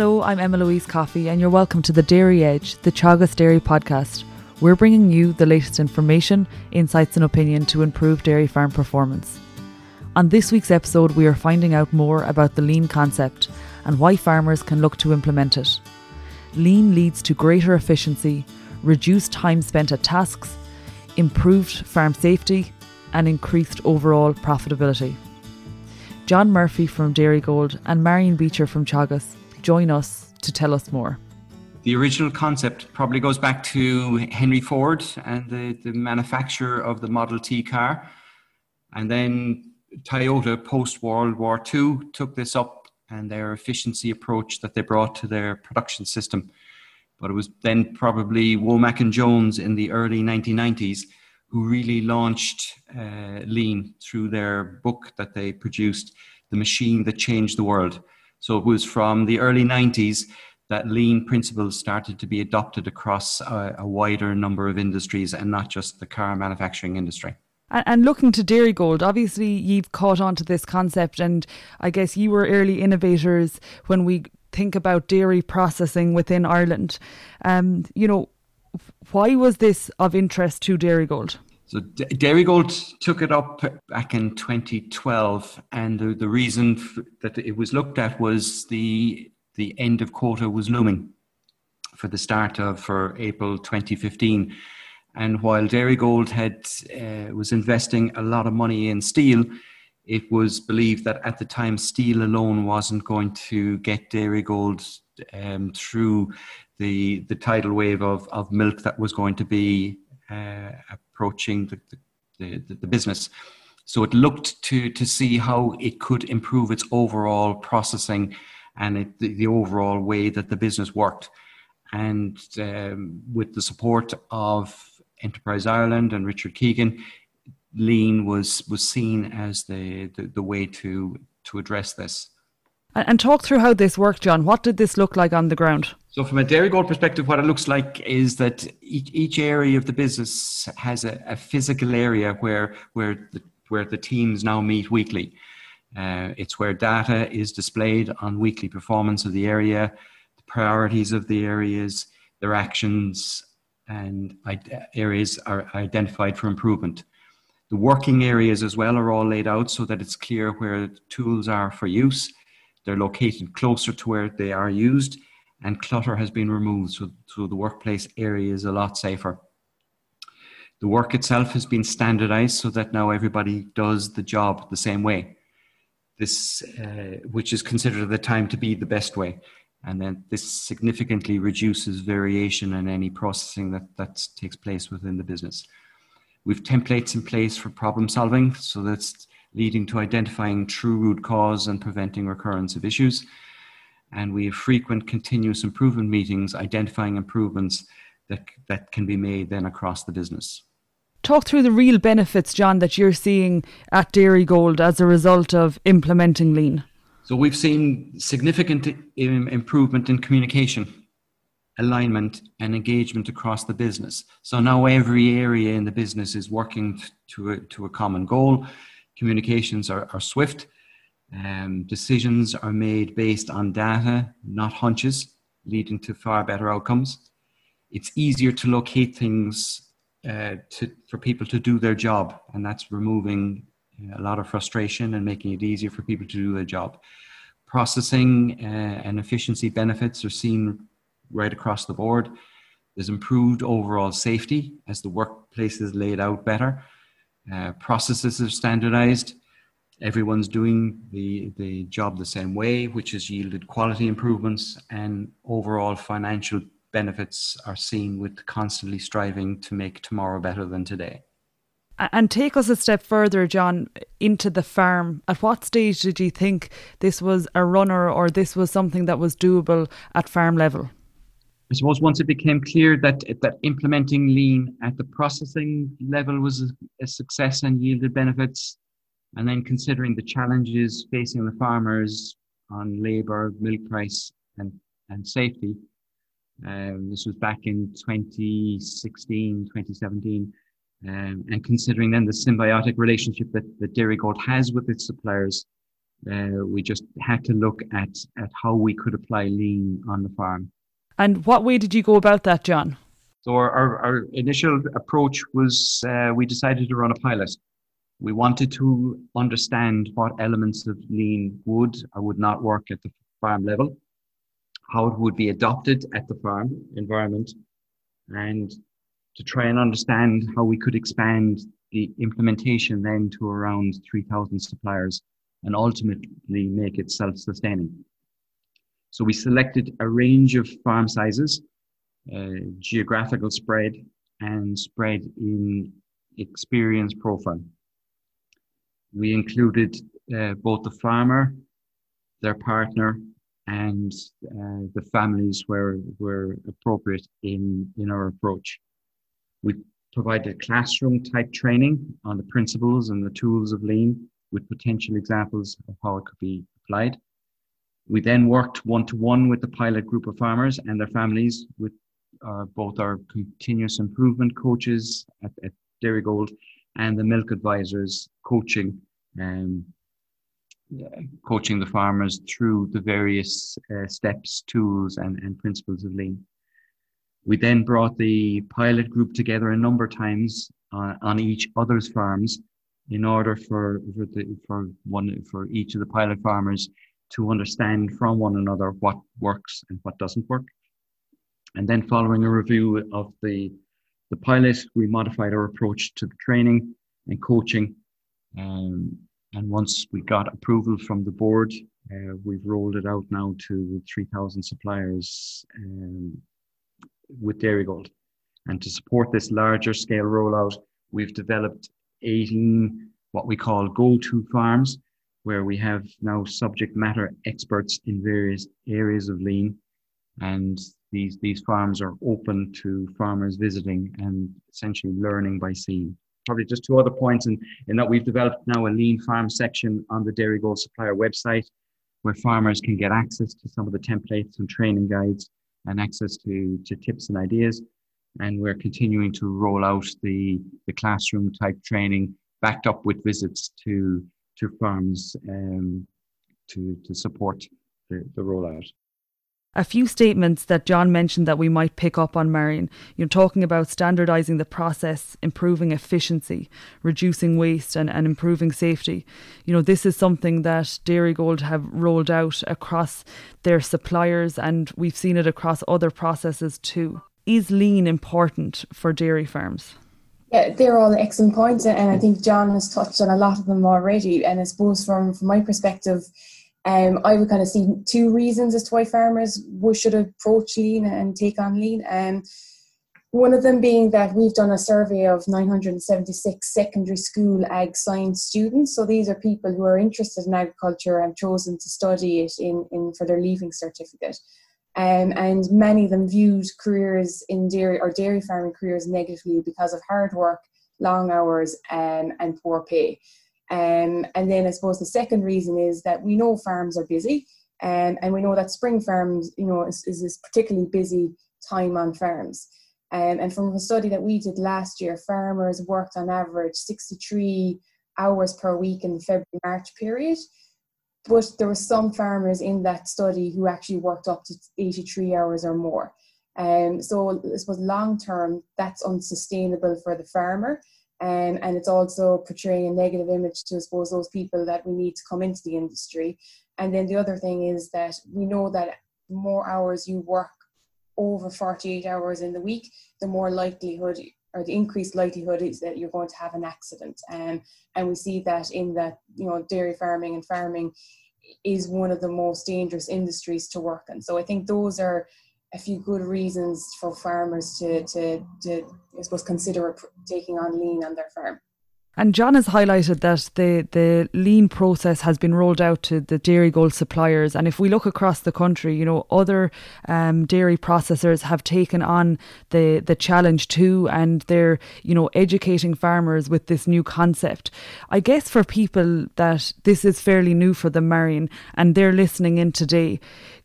Hello, I'm Emma Louise Coffey, and you're welcome to the Dairy Edge, the Teagasc Dairy podcast. We're bringing you the latest information, insights, and opinion to improve dairy farm performance. On this week's episode, we are finding out more about the lean concept and why farmers can look to implement it. Lean leads to greater efficiency, reduced time spent at tasks, improved farm safety, and increased overall profitability. John Murphy from Dairygold and Marion Beecher from Teagasc join us to tell us more. The original concept probably goes back to Henry Ford and the, the of the Model T car. And then Toyota, post World War II, took this up and their efficiency approach that they brought to their production system. But it was then probably Womack and Jones in the early 1990s who really launched uh, Lean through their book that they produced, The Machine That Changed the World. So it was from the early 90s that lean principles started to be adopted across a, a wider number of industries and not just the car manufacturing industry. And, looking to Dairygold, obviously you've caught on to this concept, and I guess you were early innovators when we think about dairy processing within Ireland. Um, you know, why was this of interest to Dairygold? So Dairygold took it up back in 2012, and the, the reason that it was looked at was the the end of quota was looming for the start of for April 2015. And while Dairygold had uh, was investing a lot of money in steel, it was believed that at the time steel alone wasn't going to get Dairygold um, through the the tidal wave of, of milk that was going to be uh, approaching the, the, the, the business. So it looked to, to see how it could improve its overall processing and it, the, the, overall way that the business worked. And um, with the support of Enterprise Ireland and Richard Keegan, lean was was seen as the, the, the way to to address this. And talk through how this worked, John. What did this look like on the ground? So, from a Dairygold perspective, what it looks like is that each, each area of the business has a, a physical area where where the, where the teams now meet weekly. Uh, it's where data is displayed on weekly performance of the area, the priorities of the areas, their actions, and areas are identified for improvement. The working areas as well are all laid out so that it's clear where tools are for use they're located closer to where they are used, and clutter has been removed, so, so the workplace area is a lot safer. The work itself has been standardized so that now everybody does the job the same way. This, uh, which is considered at the time to be the best way. And then this significantly reduces variation in any processing that, that takes place within the business. We've templates in place for problem solving, so that's leading to identifying true root cause and preventing recurrence of issues. And we have frequent continuous improvement meetings identifying improvements that, that can be made then across the business. Talk through the real benefits, John, that you're seeing at Dairygold as a result of implementing lean. So we've seen significant improvement in communication, alignment, and engagement across the business. So now every area in the business is working to a, to a common goal communications are, are swift. Um, decisions are made based on data, not hunches, leading to far better outcomes. It's easier to locate things uh, to, for people to do their job, and that's removing uh, a lot of frustration and making it easier for people to do their job. Processing uh, and efficiency benefits are seen right across the board. There's improved overall safety as the workplace is laid out better uh, processes are standardized. Everyone's doing the, the job the same way, which has yielded quality improvements and overall financial benefits are seen with constantly striving to make tomorrow better than today. And take us a step further, John, into the farm. At what stage did you think this was a runner or this was something that was doable at farm level? I suppose once it became clear that that implementing lean at the processing level was a, a success and yielded benefits, and then considering the challenges facing the farmers on labour, milk price, and and safety. Um, this was back in 2016, 2017, um, and considering then the symbiotic relationship that, that Dairygold has with its suppliers, uh, we just had to look at, at how we could apply lean on the farm. And what way did you go about that, John? So our, our, our initial approach was uh, we decided to run a pilot. We wanted to understand what elements of lean would or would not work at the farm level, how it would be adopted at the farm environment, and to try and understand how we could expand the implementation then to around 3,000 suppliers and ultimately make it self-sustaining. So we selected a range of farm sizes, uh, geographical spread, and spread in experience profile. We included uh, both the farmer, their partner, and uh, the families were, were appropriate in, in our approach. We provided classroom type training on the principles and the tools of lean with potential examples of how it could be applied. We then worked one to one with the pilot group of farmers and their families with uh, both our continuous improvement coaches at, at Dairygold and the milk advisors coaching um, coaching the farmers through the various uh, steps, tools, and, and principles of lean. We then brought the pilot group together a number of times uh, on each other's farms in order for for, the, for one for each of the pilot farmers to understand from one another what works and what doesn't work. And then following a review of the the pilot, we modified our approach to the training and coaching. Um, and once we got approval from the board, uh, we've rolled it out now to 3,000 suppliers um, with Dairygold. And to support this larger scale rollout, we've developed 18 what we call go-to farms, where we have now subject matter experts in various areas of lean. And these, these farms are open to farmers visiting and essentially learning by seeing. Probably just two other points in, in that we've developed now a lean farm section on the Dairygold supplier website where farmers can get access to some of the templates and training guides and access to, to tips and ideas and we're continuing to roll out the, the classroom type training backed up with visits to to farms um, to to support the, the rollout. A few statements that John mentioned that we might pick up on, Marion. You're talking about standardising the process, improving efficiency, reducing waste, and, and improving safety. You know, this is something that Dairygold have rolled out across their suppliers, and we've seen it across other processes too. Is lean important for dairy farms? Yeah, they're all excellent points, and I think John has touched on a lot of them already. And I suppose from from my perspective, um, I would kind of see two reasons as to why farmers should approach lean and take on lean. Um, one of them being that we've done a survey of 976 secondary school ag science students. So these are people who are interested in agriculture and chosen to study it in, in for their leaving certificate. Um, and many of them viewed careers in dairy or dairy farming careers negatively because of hard work, long hours, um, and poor pay. Um, and then I suppose the second reason is that we know farms are busy, um, and we know that spring farms, you know, is, is this particularly busy time on farms. Um, and from a study that we did last year, farmers worked on average 63 hours per week in the February March period but there were some farmers in that study who actually worked up to 83 hours or more. Um, so I suppose long term, that's unsustainable for the farmer. Um, and it's also portraying a negative image to, I suppose, those people that we need to come into the industry. And then the other thing is that we know that the more hours you work over 48 hours in the week, the more likelihood or the increased likelihood is that you're going to have an accident. Um, and we see that in that, you know, dairy farming and farming is one of the most dangerous industries to work in. So I think those are a few good reasons for farmers to, to, to I suppose, consider taking on lean on their farm. And John has highlighted that the, the lean process has been rolled out to the Dairygold suppliers. And if we look across the country, you know, other um, dairy processors have taken on the, the challenge too, and they're, you know, educating farmers with this new concept. I guess for people that this is fairly new for them, Marion, and they're listening in today,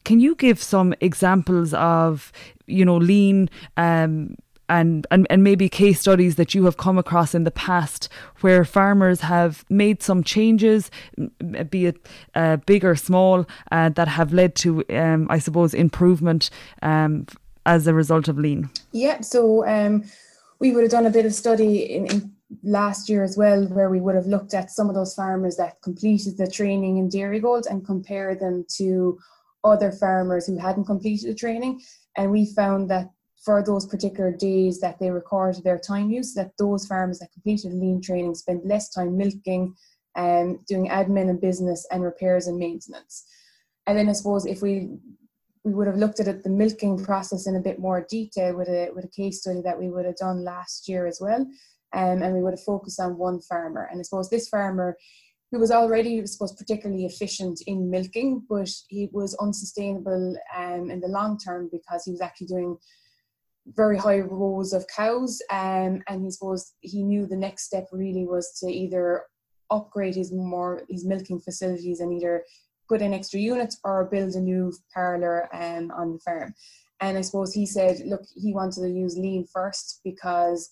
can you give some examples of, you know, lean um, and, and, and maybe case studies that you have come across in the past where farmers have made some changes, be it uh, big or small, uh, that have led to, um, I suppose, improvement um, as a result of lean? Yeah, so um, we would have done a bit of study in, in last year as well, where we would have looked at some of those farmers that completed the training in Dairygold and compare them to other farmers who hadn't completed the training. And we found that for those particular days that they record their time use, that those farmers that completed lean training spend less time milking and um, doing admin and business and repairs and maintenance. And then I suppose if we we would have looked at it, the milking process in a bit more detail with a with a case study that we would have done last year as well um, and we would have focused on one farmer. And I suppose this farmer, who was already, I suppose, particularly efficient in milking, but he was unsustainable um, in the long term because he was actually doing very high rows of cows. Um, and he suppose he knew the next step really was to either upgrade his more his milking facilities and either put in extra units or build a new parlour um, on the farm. And I suppose he said, look, he wanted to use lean first because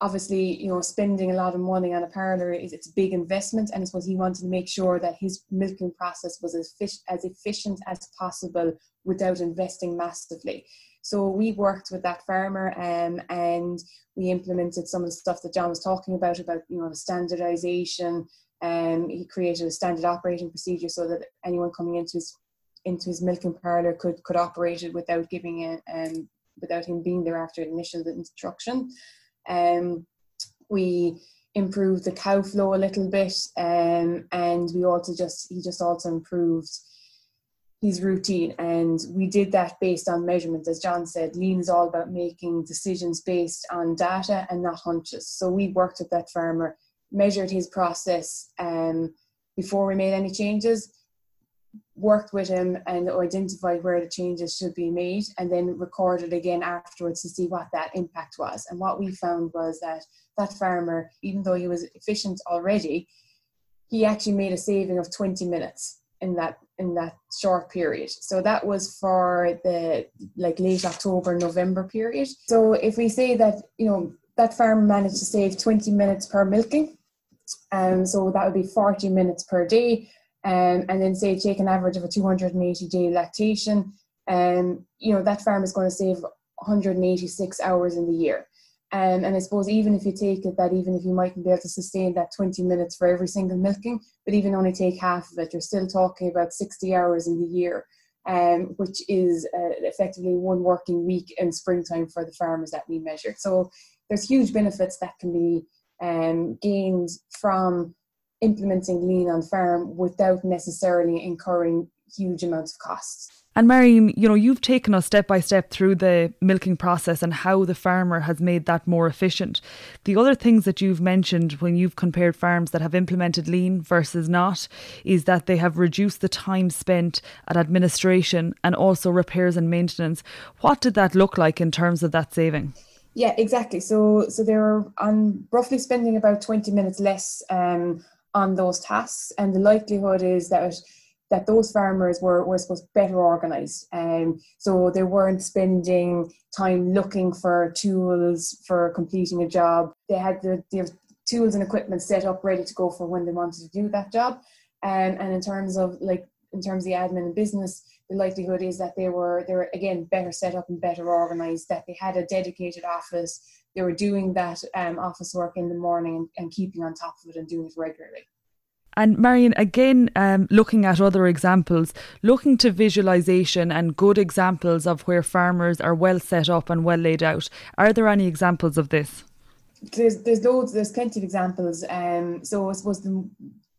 obviously, you know, spending a lot of money on a parlour is it's a big investment, and I suppose he wanted to make sure that his milking process was as, as efficient as possible without investing massively. So we worked with that farmer um, and we implemented some of the stuff that John was talking about, about, you know, the standardization. Um, he created a standard operating procedure so that anyone coming into his into his milking parlour could could operate it without giving it um, without him being there after initial instruction. Um, we improved the cow flow a little bit, um, and we also just he just also improved his routine, and we did that based on measurements. As John said, lean is all about making decisions based on data and not hunches. So we worked with that farmer, measured his process um, before we made any changes worked with him and identified where the changes should be made and then recorded again afterwards to see what that impact was. And what we found was that that farmer, even though he was efficient already, he actually made a saving of 20 minutes in that in that short period. So that was for the like late October, November period. So if we say that, you know, that farm managed to save 20 minutes per milking, um, so that would be 40 minutes per day um, and then say take an average of a 280 day lactation, um, you know that farm is going to save 186 hours in the year. Um, and I suppose even if you take it that even if you mightn't be able to sustain that 20 minutes for every single milking, but even only take half of it, you're still talking about 60 hours in the year, um, which is uh, effectively one working week in springtime for the farmers that we measured. So there's huge benefits that can be um, gained from implementing lean on farm without necessarily incurring huge amounts of costs. And Marion, you know, you've taken us step by step through the milking process and how the farmer has made that more efficient. The other things that you've mentioned when you've compared farms that have implemented lean versus not is that they have reduced the time spent at administration and also repairs and maintenance. What did that look like in terms of that saving? Yeah, exactly. So so they're on roughly spending about 20 minutes less um, on those tasks, and the likelihood is that that those farmers were, were supposed better organized. Um, so they weren't spending time looking for tools for completing a job. They had the, the tools and equipment set up ready to go for when they wanted to do that job. Um, and in terms of like in terms of the admin and business, the likelihood is that they were they were again better set up and better organized, that they had a dedicated office they were doing that um, office work in the morning and, and, keeping on top of it and doing it regularly. And Marion, again, um, looking at other examples, looking to visualization and good examples of where farmers are well set up and well laid out. Are there any examples of this? There's there's loads. There's plenty of examples. Um, so I suppose the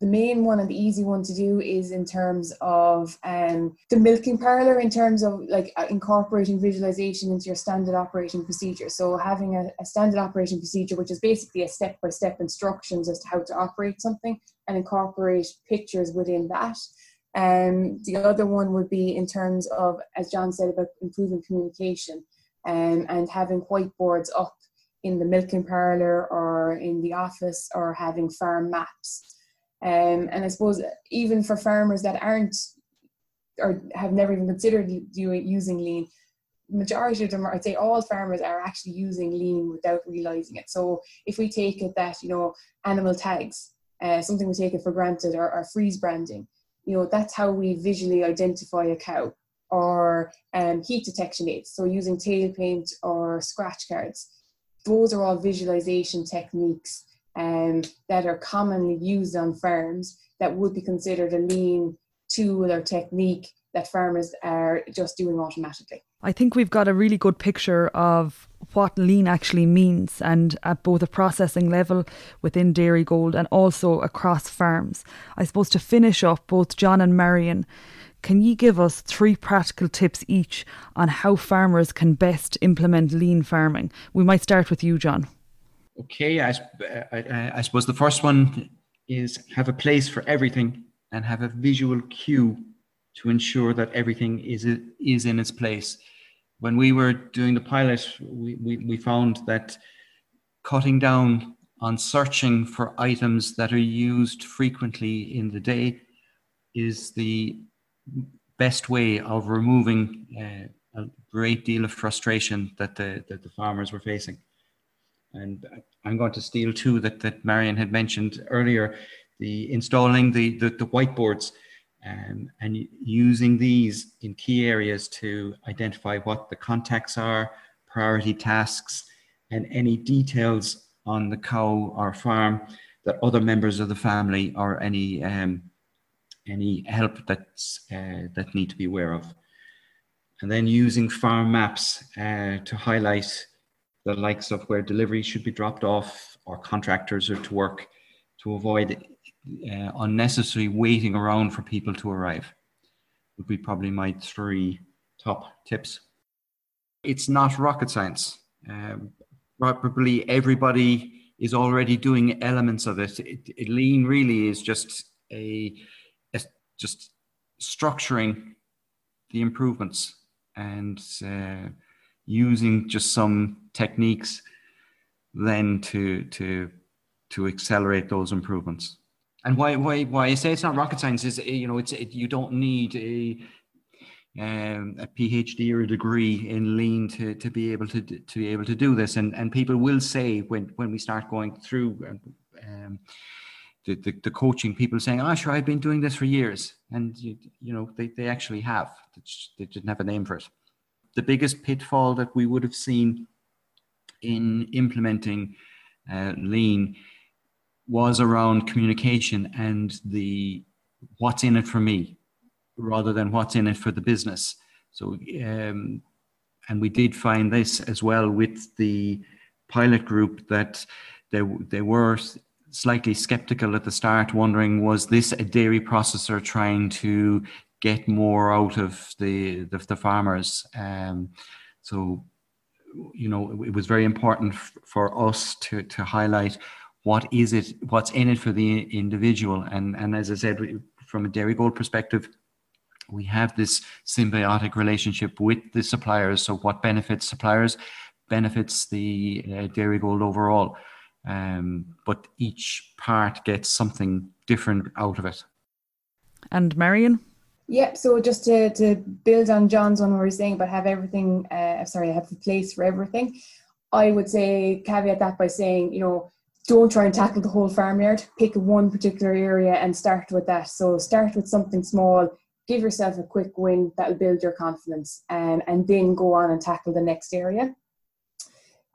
the main one and the easy one to do is in terms of um, the milking parlor in terms of like uh, incorporating visualization into your standard operating procedure so having a, a standard operating procedure which is basically a step-by-step instructions as to how to operate something and incorporate pictures within that um, the other one would be in terms of as john said about improving communication um, and having whiteboards up in the milking parlor or in the office or having farm maps um, and I suppose even for farmers that aren't or have never even considered using lean, majority of them, I'd say all farmers are actually using lean without realizing it. So if we take it that, you know, animal tags, uh, something we take it for granted, or, or freeze branding, you know, that's how we visually identify a cow or um, heat detection aids. So using tail paint or scratch cards. Those are all visualization techniques um, that are commonly used on farms that would be considered a lean tool or technique that farmers are just doing automatically. I think we've got a really good picture of what lean actually means and at both a processing level within Dairygold and also across farms. I suppose to finish up, both John and Marion, can you give us three practical tips each on how farmers can best implement lean farming? We might start with you, John. Okay, I, I, I suppose the first one is have a place for everything and have a visual cue to ensure that everything is is in its place. When we were doing the pilot, we, we, we found that cutting down on searching for items that are used frequently in the day is the best way of removing uh, a great deal of frustration that the, that the farmers were facing. And I'm going to steal too that, that Marion had mentioned earlier, the installing the, the, the whiteboards um, and using these in key areas to identify what the contacts are, priority tasks, and any details on the cow or farm that other members of the family or any um, any help that's uh, that need to be aware of. And then using farm maps uh, to highlight the likes of where delivery should be dropped off or contractors are to work to avoid uh, unnecessary waiting around for people to arrive would be probably my three top tips. It's not rocket science. Um, probably everybody is already doing elements of it. it, it lean really is just a, a, just structuring the improvements and uh, using just some techniques then to to to accelerate those improvements. And why why why I say it's not rocket science is you know it's it, you don't need a um, a PhD or a degree in lean to, to be able to to be able to do this. And and people will say when when we start going through um, the, the, the coaching, people saying, "Oh, sure, I've been doing this for years," and you, you know they, they actually have. They didn't have a name for it. The biggest pitfall that we would have seen in implementing uh, lean was around communication and the what's in it for me rather than what's in it for the business. So, um, and we did find this as well with the pilot group that they, they were slightly skeptical at the start, wondering was this a dairy processor trying to get more out of the the, the farmers? Um, so, you know, it was very important for us to to highlight what is it, what's in it for the individual. And, and as I said, from a Dairygold perspective, we have this symbiotic relationship with the suppliers. So what benefits suppliers benefits the uh, Dairygold overall. Um, but each part gets something different out of it. And Marion? Yep. So just to, to build on John's one, where he's saying about have everything, uh, sorry, have the place for everything. I would say caveat that by saying, you know, don't try and tackle the whole farmyard. Pick one particular area and start with that. So start with something small. Give yourself a quick win that'll build your confidence, um, and then go on and tackle the next area.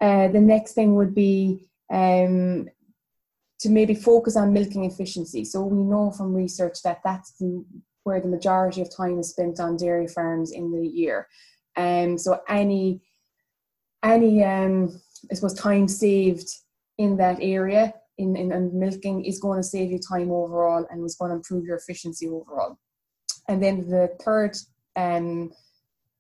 Uh, the next thing would be um, to maybe focus on milking efficiency. So we know from research that that's the, where the majority of time is spent on dairy farms in the year. Um, so any any um, I suppose time saved in that area in, in, in milking is going to save you time overall and is going to improve your efficiency overall. And then the third um,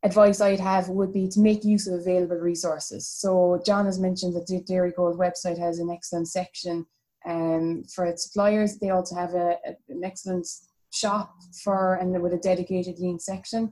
advice I'd have would be to make use of available resources. So John has mentioned that the Dairygold website has an excellent section um, for its suppliers. They also have a, a, an excellent shop for and with a dedicated lean section.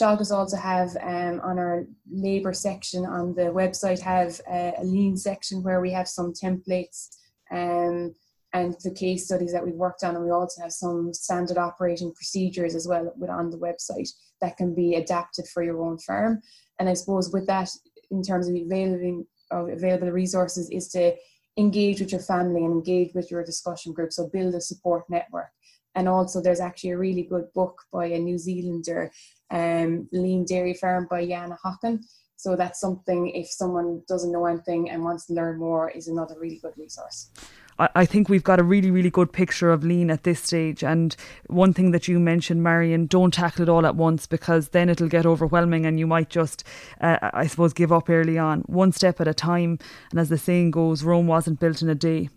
Teagasc also have um, on our labour section on the website have a, a, lean section where we have some templates um, and the case studies that we've worked on, and we also have some standard operating procedures as well on the website that can be adapted for your own farm. And I suppose with that, in terms of available, of available resources, is to engage with your family and engage with your discussion group. So build a support network. And also, there's actually a really good book by a New Zealander, um, Lean Dairy Farm by Jana Hocken. So that's something if someone doesn't know anything and wants to learn more, is another really good resource. I think we've got a really, really good picture of lean at this stage. And one thing that you mentioned, Marion, don't tackle it all at once because then it'll get overwhelming and you might just, uh, I suppose, give up early on. One step at a time. And as the saying goes, Rome wasn't built in a day.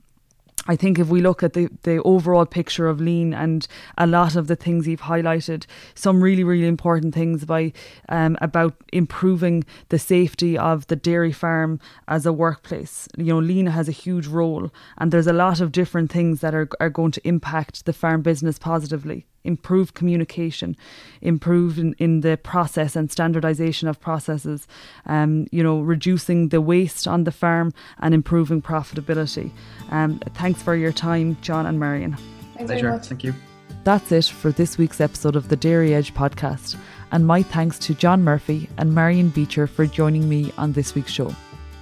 I think if we look at the, the overall picture of lean and a lot of the things you've highlighted, some really, really important things by um, about improving the safety of the dairy farm as a workplace. You know, lean has a huge role and there's a lot of different things that are, are going to impact the farm business positively improve communication, improve in, in the process and standardization of processes, um, you know, reducing the waste on the farm and improving profitability. Um, thanks for your time, John and Marion. Thanks Pleasure. Thank you. That's it for this week's episode of the Dairy Edge podcast. And my thanks to John Murphy and Marion Beecher for joining me on this week's show.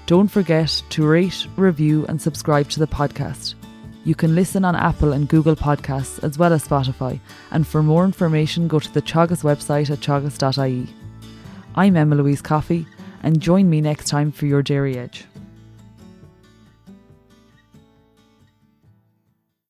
Don't forget to rate, review, and subscribe to the podcast. You can listen on Apple and Google Podcasts as well as Spotify. And for more information, go to the Teagasc website at teagasc.ie. I'm Emma Louise Coffey, and join me next time for your Dairy Edge.